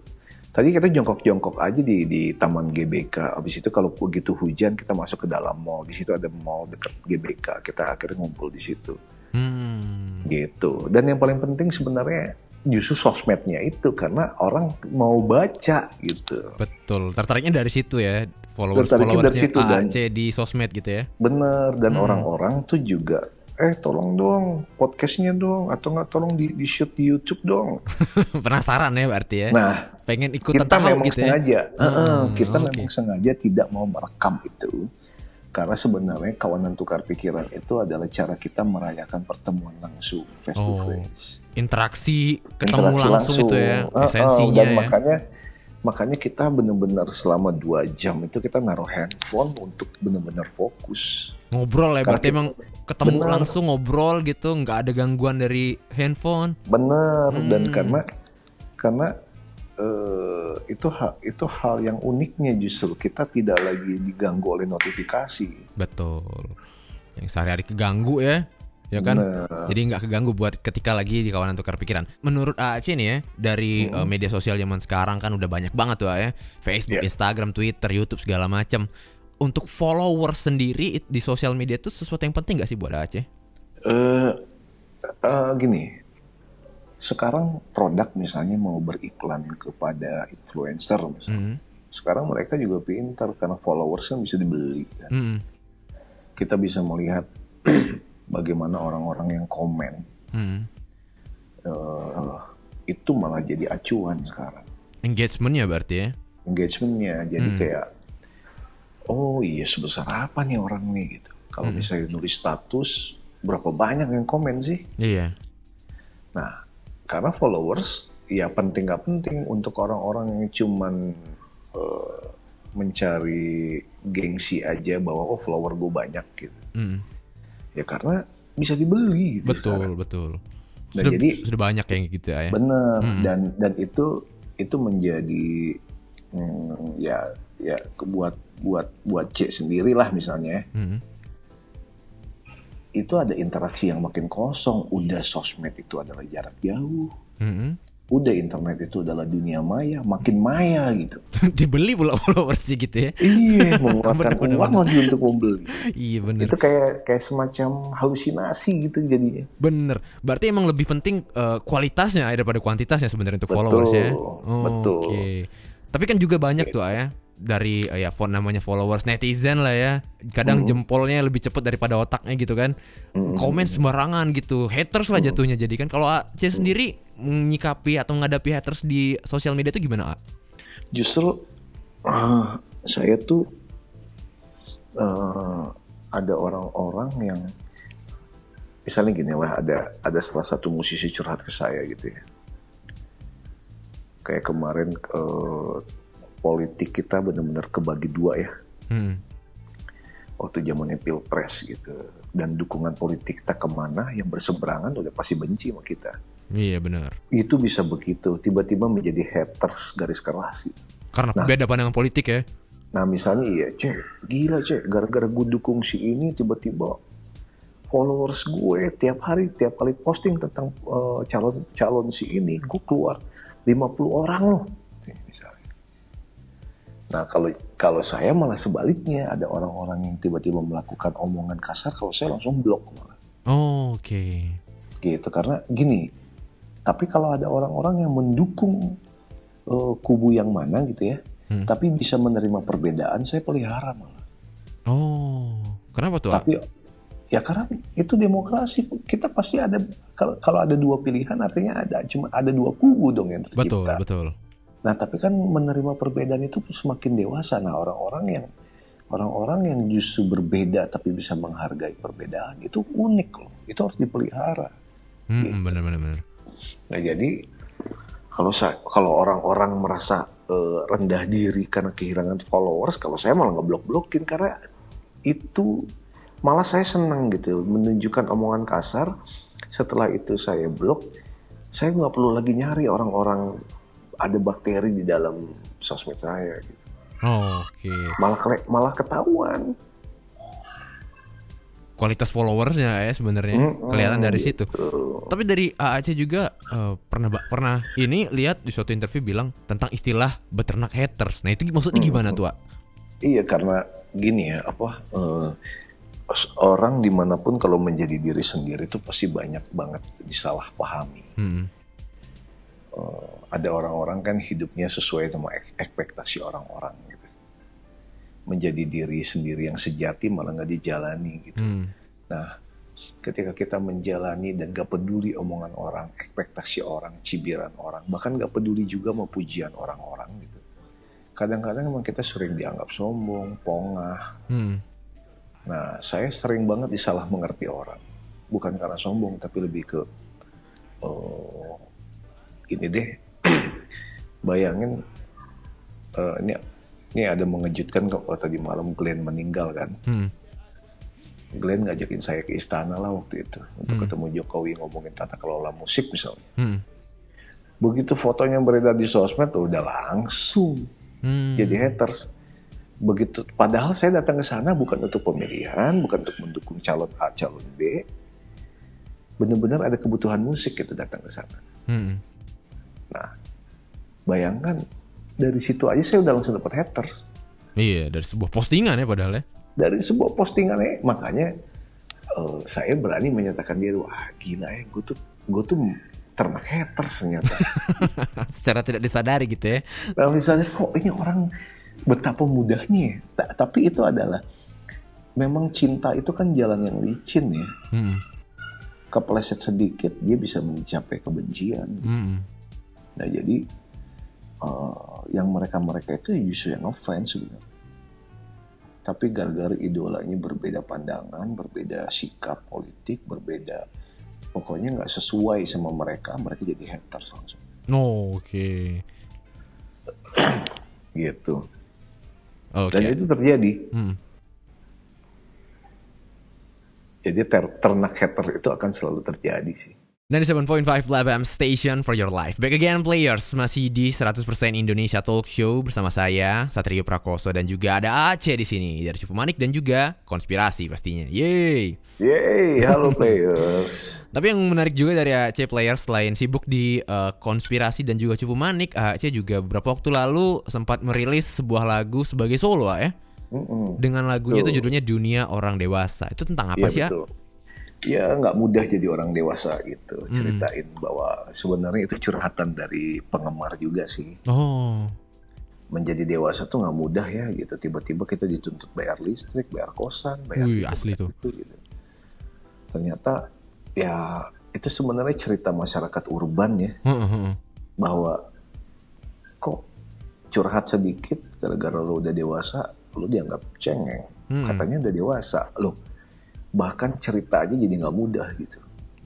tadi kita jongkok-jongkok aja di di Taman GBK. Habis itu kalau begitu hujan kita masuk ke dalam mall. Di situ ada mall dekat GBK. Kita akhirnya ngumpul di situ. Hmm. Gitu. Dan yang paling penting sebenarnya justru sosmednya itu karena orang mau baca gitu. Betul. Tertariknya dari situ ya. Followers followersnya situ, dan- AAC di sosmed gitu ya. Bener dan orang-orang tuh juga eh tolong dong podcastnya dong atau nggak tolong di, di shoot di YouTube dong. Penasaran ya berarti ya. Nah Pengen ikutan kita tahu memang gitu ya. sengaja, Heeh, Hmm, kita oke. memang sengaja tidak mau merekam itu karena sebenarnya kawanan tukar pikiran itu adalah cara kita merayakan pertemuan langsung face to Oh, face. Interaksi ketemu Interaksi langsung, itu ya. Heeh, Esensinya dan ya. makanya makanya kita benar-benar selama dua jam itu kita naruh handphone untuk benar-benar fokus. Ngobrol ya berarti emang ketemu Benar. langsung ngobrol gitu, nggak ada gangguan dari handphone. Benar dan Hmm. karena karena eh, itu hal itu hal yang uniknya justru kita tidak lagi diganggu oleh notifikasi. Betul. Yang sehari-hari keganggu ya. Ya kan? Benar. Jadi nggak keganggu buat ketika lagi di kawanan tukar pikiran. Menurut AAC nih ya, dari Hmm. eh, media sosial zaman sekarang kan udah banyak banget tuh ya. Facebook, Iya. Instagram, Twitter, YouTube segala macam. Untuk followers sendiri di sosial media itu sesuatu yang penting gak sih buat AAC? Eh, eh, gini, sekarang produk misalnya mau beriklan kepada influencer, misalnya. Hmm. sekarang mereka juga pintar karena followers kan bisa dibeli. kan. Hmm. Kita bisa melihat bagaimana orang-orang yang komen Hmm. eh, itu malah jadi acuan sekarang. Engagementnya berarti ya? Engagementnya jadi Hmm. kayak, oh iya sebesar apa nih orang nih gitu. Kalau Hmm. misalnya nulis status, berapa banyak yang komen sih? Iya. Nah, karena followers ya penting nggak penting untuk orang-orang yang cuman eh, mencari gengsi aja bahwa oh follower gue banyak gitu. Hmm. Ya karena bisa dibeli gitu. Betul, sekarang. betul. Nah, Sudah, jadi- sudah banyak yang gitu ya. Bener Mm-mm. dan dan itu itu menjadi hmm, ya ya buat buat buat C sendiri lah misalnya ya. Hmm. itu ada interaksi yang makin kosong. Udah sosmed itu adalah jarak jauh. Hmm. Udah internet itu adalah dunia maya, makin maya gitu. Dibeli pula followersnya gitu ya. Iya, mengeluarkan Bener, uang bener. lagi untuk membeli. Iya bener. Itu kayak kayak semacam halusinasi gitu jadinya. Bener. Berarti emang lebih penting eh, kualitasnya daripada kuantitasnya sebenarnya untuk Betul, followers ya. betul. Oke. Tapi kan juga banyak tuh ya dari eh, ya font namanya followers netizen lah ya. Kadang jempolnya lebih cepat daripada otaknya gitu kan. Komen sembarangan gitu. Haters lah jatuhnya jadi kan. Kalau Aceh sendiri menyikapi atau menghadapi haters di sosial media itu gimana? A? Justru ah, saya tuh eh, ada orang-orang yang misalnya gini lah ada ada salah satu musisi curhat ke saya gitu ya. Kayak kemarin eh, politik kita benar-benar kebagi dua ya. Hmm. waktu zamannya pilpres gitu dan dukungan politik kita ke mana yang berseberangan udah pasti benci sama kita Iya benar. itu bisa begitu tiba-tiba menjadi haters garis keras gitu. Karena Nah. beda pandangan politik ya. nah misalnya iya cek gila cek gara-gara gue dukung si ini tiba-tiba followers gue tiap hari tiap kali posting tentang eh, calon calon si ini gue keluar 50 orang loh nah kalau kalau saya malah sebaliknya ada orang-orang yang tiba-tiba melakukan omongan kasar kalau saya langsung blok malah Oh, Oke. gitu karena gini tapi kalau ada orang-orang yang mendukung eh, kubu yang mana gitu ya Hmm. tapi bisa menerima perbedaan saya pelihara malah Oh, kenapa tuh? Tapi ya karena itu demokrasi kita pasti ada kalau kalau ada dua pilihan artinya ada cuma ada dua kubu dong yang tercipta Betul, betul. Nah tapi kan menerima perbedaan itu semakin dewasa nah orang-orang yang orang-orang yang justru berbeda tapi bisa menghargai perbedaan itu unik loh itu harus dipelihara Hmm, benar benar benar. Nah jadi kalau saya kalau orang-orang merasa eh, rendah diri karena kehilangan followers, kalau saya malah ngeblok-blokin karena itu malah saya senang gitu menunjukkan omongan kasar. Setelah itu saya blok, saya nggak perlu lagi nyari orang-orang ada bakteri di dalam sosmed saya. Gitu. Oh, Oke. Malah kele- malah ketahuan. kualitas followersnya ya sebenarnya Mm-mm, kelihatan dari gitu. situ. Tapi dari AAC juga eh, pernah pernah ini lihat di suatu interview bilang tentang istilah beternak haters. Nah itu maksudnya gimana tuh? Wak? Iya karena gini ya apa s- orang di mana pun kalau menjadi diri sendiri itu pasti banyak banget disalahpahami. Hmm. Eh, ada orang-orang kan hidupnya sesuai sama ek- ekspektasi orang-orang gitu. Menjadi diri sendiri yang sejati malah nggak dijalani gitu. Hmm. Nah, ketika kita menjalani dan gak peduli omongan orang, ekspektasi orang, cibiran orang, bahkan gak peduli juga sama pujian orang-orang gitu. Kadang-kadang emang kita sering dianggap sombong, pongah. Hmm. Nah, saya sering banget disalah mengerti orang. Bukan karena sombong, tapi lebih ke, oh, ini deh, bayangin, eh, ini ini ada mengejutkan kok kalau tadi malam Glenn meninggal kan. Hmm. Glenn ngajakin saya ke istana lah waktu itu untuk Hmm. ketemu Jokowi ngomongin tata kelola musik misalnya. Hmm. Begitu fotonya beredar di sosmed udah langsung Hmm. jadi haters. Begitu padahal saya datang ke sana bukan untuk pemilihan, bukan untuk mendukung calon A, calon B. Benar-benar ada kebutuhan musik itu datang ke sana. Hmm. Nah, bayangkan dari situ aja saya udah langsung dapat haters. Iya dari sebuah postingan ya padahal ya. dari sebuah postingannya makanya eh, saya berani menyatakan diri wah gila ya gue tuh gue tuh ternak haters ternyata Secara tidak disadari gitu ya. nah misalnya kok ini orang betapa mudahnya ya Ta- tapi itu adalah memang cinta itu kan jalan yang licin ya Hmm. kepleset sedikit dia bisa mencapai kebencian Hmm. Nah jadi eh, yang mereka mereka itu justru yang ngefans sebenarnya tapi gara-gara idolanya berbeda pandangan, berbeda sikap politik, berbeda pokoknya nggak sesuai sama mereka, mereka jadi haters langsung Oh, Oke. gitu. Oke. Dan itu terjadi. Hmm. Jadi ter- ternak hater itu akan selalu terjadi sih. 97.5 FM Station for your life. Back again players, masih di 100% Indonesia Talk Show bersama saya Satrio Prakoso dan juga ada Aceh di sini dari Cupu Manik dan juga konspirasi pastinya. Yeay. Yeay, halo players. Tapi yang menarik juga dari Aceh players selain sibuk di eh, konspirasi dan juga Cupu Manik, Aceh juga beberapa waktu lalu sempat merilis sebuah lagu sebagai solo ya. Mm-mm. Dengan lagunya itu judulnya Dunia Orang Dewasa. Itu tentang apa Iya, sih ya? betul. Ya nggak mudah jadi orang dewasa gitu. Hmm. Ceritain bahwa sebenarnya itu curhatan dari penggemar juga sih. Oh. menjadi dewasa tuh nggak mudah ya gitu tiba-tiba kita dituntut bayar listrik bayar kosan bayar Wih, itu, asli bayar tuh. itu, gitu. ternyata ya itu sebenarnya cerita masyarakat urban ya heeh. bahwa kok curhat sedikit gara-gara lo udah dewasa lo dianggap cengeng Hmm. katanya udah dewasa lo bahkan cerita aja jadi nggak mudah gitu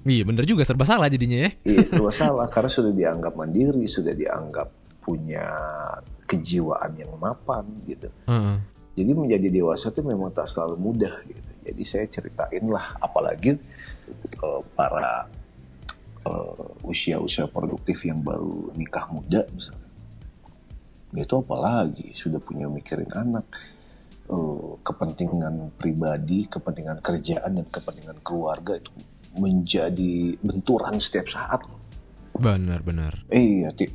Iya bener juga serba salah jadinya ya. Iya, serba salah karena sudah dianggap mandiri, sudah dianggap punya kejiwaan yang mapan gitu. Heeh. Jadi menjadi dewasa itu memang tak selalu mudah gitu. Jadi saya ceritain lah, apalagi eh, para eh, usia-usia produktif yang baru nikah muda misalnya. Itu apalagi sudah punya mikirin anak, kepentingan pribadi, kepentingan kerjaan dan kepentingan keluarga itu menjadi benturan setiap saat. Benar-benar. Iya, ti-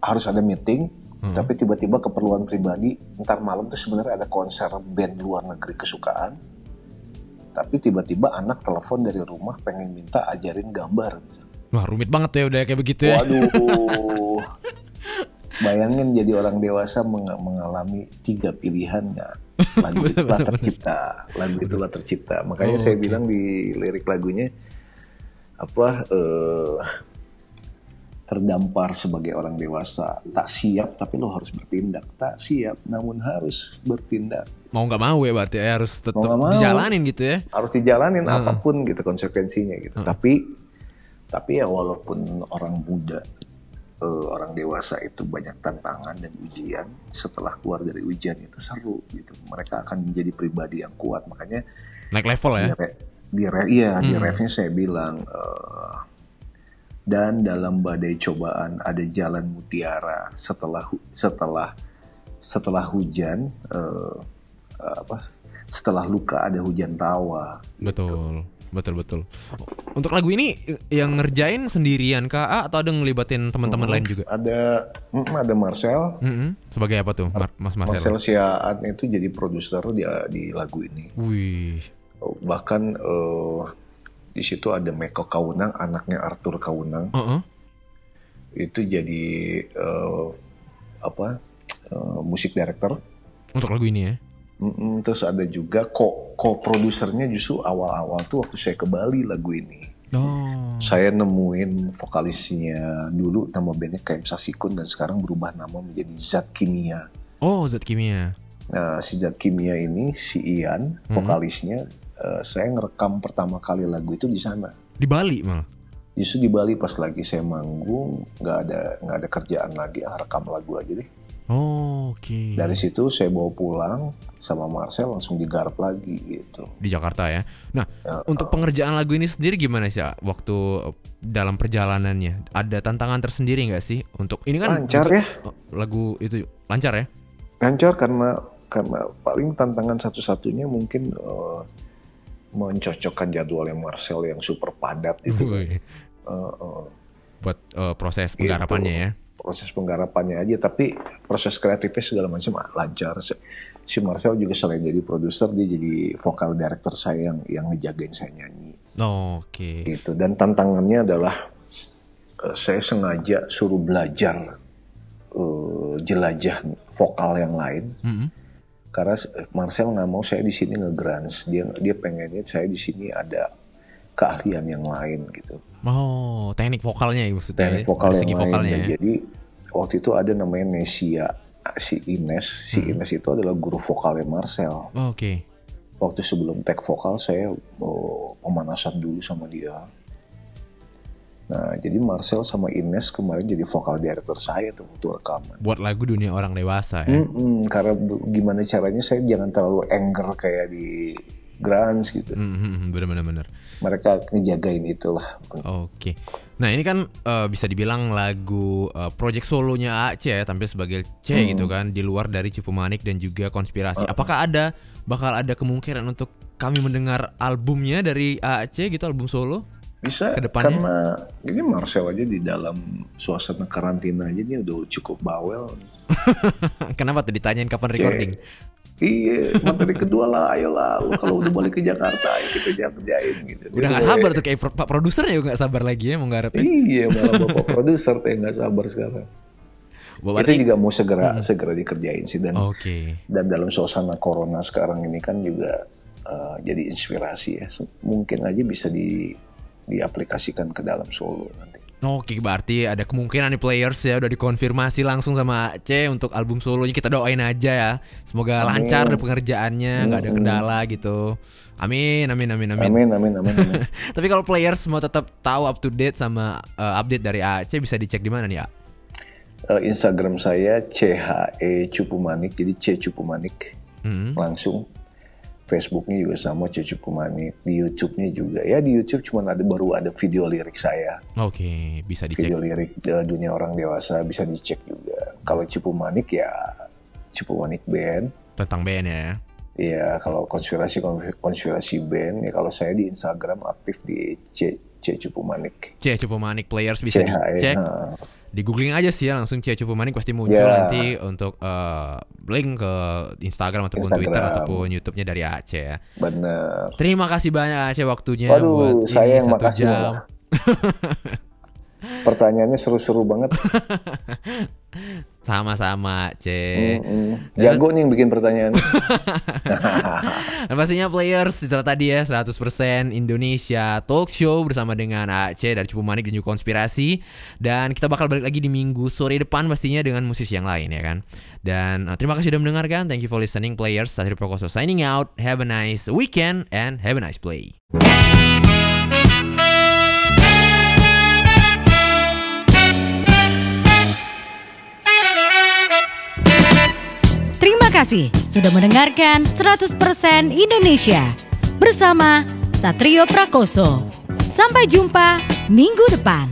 harus ada meeting, Hmm. tapi tiba-tiba keperluan pribadi, ntar malam tuh sebenarnya ada konser band luar negeri kesukaan, tapi tiba-tiba anak telepon dari rumah pengen minta ajarin gambar. Wah rumit banget ya udah kayak begitu ya. Waduh, bayangin jadi orang dewasa meng- mengalami tiga pilihan ya. Lagu Betul, itulah tercipta, lagu itulah tercipta. Makanya Oh, saya oke. bilang di lirik lagunya apa eh, terdampar sebagai orang dewasa, tak siap tapi lo harus bertindak, tak siap namun harus bertindak, Mau nggak mau ya berarti ya, harus tetap nggak mau. dijalanin gitu ya. harus dijalanin Heeh. apa pun gitu konsekuensinya gitu. Heeh. Tapi tapi ya walaupun orang muda eh, orang dewasa itu banyak tantangan dan ujian, setelah keluar dari ujian itu seru gitu. Mereka akan menjadi pribadi yang kuat. Makanya Naik level ya. di, re- di iya di Hmm. refnya saya bilang eh, dan dalam badai cobaan ada jalan mutiara setelah setelah setelah hujan eh, apa setelah luka ada hujan tawa. Betul. Betul betul. Untuk lagu ini yang ngerjain sendirian kah atau ada ngelibatin teman-teman lain juga? Ada ada Marcel. Mm-mm. Sebagai apa tuh, Mar- Mas Marcel? Marcel Siaan itu jadi produser di di lagu ini. Wih. Bahkan eh, di situ ada Meko Kaunang, anaknya Arthur Kaunang. Heeh. Itu jadi eh, apa? eh, musik director. Untuk lagu ini ya. Mm-mm, terus ada juga ko produsernya justru awal-awal tuh waktu saya ke Bali lagu ini. Oh. Saya nemuin vokalisnya dulu nama bandnya KM Sasikun dan sekarang berubah nama menjadi Zat Kimia. Oh, zat kimia. Nah, si Zat Kimia ini si Ian, vokalisnya, eh, saya ngerekam pertama kali lagu itu di sana. Di Bali malah. Justru di Bali pas lagi saya manggung, nggak ada nggak ada kerjaan lagi, ah, rekam lagu aja deh. Oh, oke. Dari situ saya bawa pulang sama Marcel langsung digarap lagi gitu. Di Jakarta ya. Nah, Ya, untuk pengerjaan lagu ini sendiri gimana sih waktu eh, dalam perjalanannya? Ada tantangan tersendiri nggak sih untuk ini kan Lancar ya. oh, lagu itu lancar ya? Lancar karena karena paling tantangan satu-satunya mungkin eh, mencocokkan jadwalnya Marcel yang super padat itu. Eh, eh, buat eh, proses Gitu. penggarapannya ya. Proses penggarapannya aja tapi proses kreatifnya segala macam ah, lancar Si- Marcel juga selain jadi produser dia jadi vokal director saya yang yang ngejagain saya nyanyi. Oh, Oke. gitu. Dan tantangannya adalah eh, saya sengaja suruh belajar eh, jelajah vokal yang lain. Mm-mm. karena eh, Marcel nggak mau saya di sini ngegrans dia dia pengennya saya di sini ada keahlian yang lain gitu Oh, teknik vokalnya ya maksudnya. teknik ya? vokal yang lain vokalnya Dan ya. jadi waktu itu ada namanya Nesia si Ines si Hmm. Ines itu adalah guru vokalnya Marcel Oh, Oke. waktu sebelum tag vokal saya oh, pemanasan dulu sama dia nah jadi Marcel sama Ines kemarin jadi vokal director saya tuh waktu rekaman Buat lagu dunia orang dewasa ya. Mm-mm, karena bu- gimana caranya saya jangan terlalu anger kayak di grunge gitu Mm-mm, Bener-bener bener. mereka ngejagain itulah Oke. Nah ini kan eh, bisa dibilang lagu eh, project solonya Aceh ya tampil sebagai C Hmm. gitu kan di luar dari Cipu Manik dan juga konspirasi. Uh-uh. Apakah ada bakal ada kemungkinan untuk kami mendengar albumnya dari Aceh gitu album solo? Bisa Ke depannya? karena ini Marcel aja di dalam suasana karantina aja dia udah cukup bawel. Kenapa tuh ditanyain kapan recording? Iya, materi kedua lah, ayolah lu kalau udah balik ke Jakarta ayo kita kerjain gitu. Udah nggak sabar tuh kayak pro- pak produsernya juga nggak sabar lagi ya mau ngarepin. Iya, malah bapak produser teh nggak sabar sekarang. Wah, Itu juga mau segera segera dikerjain sih dan Oke. dan dalam suasana corona sekarang ini kan juga eh, jadi inspirasi ya. Mungkin aja bisa di diaplikasikan ke dalam solo nanti. Oke, berarti ada kemungkinan nih players ya udah dikonfirmasi langsung sama Aceh untuk album solonya. Kita doain aja ya. Semoga Amin. lancar deh pengerjaannya, nggak ada kendala gitu. Amin, amin, amin, amin. Amin, amin, amin. amin. Tapi kalau players mau tetap tahu up to date sama uh, update dari Aceh bisa dicek di mana nih, A? Eh, Instagram saya CHE Cupumanik, jadi C Cupumanik Hmm. langsung. Facebooknya juga sama C Cupumanik. Di YouTube-nya juga ya di YouTube cuma ada baru ada video lirik saya, Oke, bisa dicek. video lirik eh, dunia orang dewasa bisa dicek juga. Kalau Cupumanik ya Cupumanik Band. Tentang band ya. Ya kalau konspirasi konspirasi band ya kalau saya di Instagram aktif di C C Cupumanik. C Cupu Manik players bisa CHE. dicek. nah. Di googling aja sih ya langsung C Cupu Manik pasti muncul Ya. nanti untuk uh, link ke Instagram ataupun Instagram. Twitter ataupun YouTube-nya dari Aceh ya. Bener. Terima kasih banyak Aceh waktunya Waduh, buat saya ini yang satu makasih jam. Pertanyaannya seru-seru banget. Sama-sama Aceh. Mm-mm. Jago nih yang bikin pertanyaan. Dan pastinya players itu tadi ya 100% Indonesia Talk Show bersama dengan Aceh dari Cupu Manik dan juga Konspirasi dan kita bakal balik lagi di minggu sore depan pastinya dengan musisi yang lain ya kan. Dan uh, terima kasih sudah mendengarkan. Thank you for listening players. Satri Prokoso signing out. Have a nice weekend and have a nice play. kasih sudah mendengarkan 100% Indonesia bersama Satrio Prakoso. Sampai jumpa minggu depan.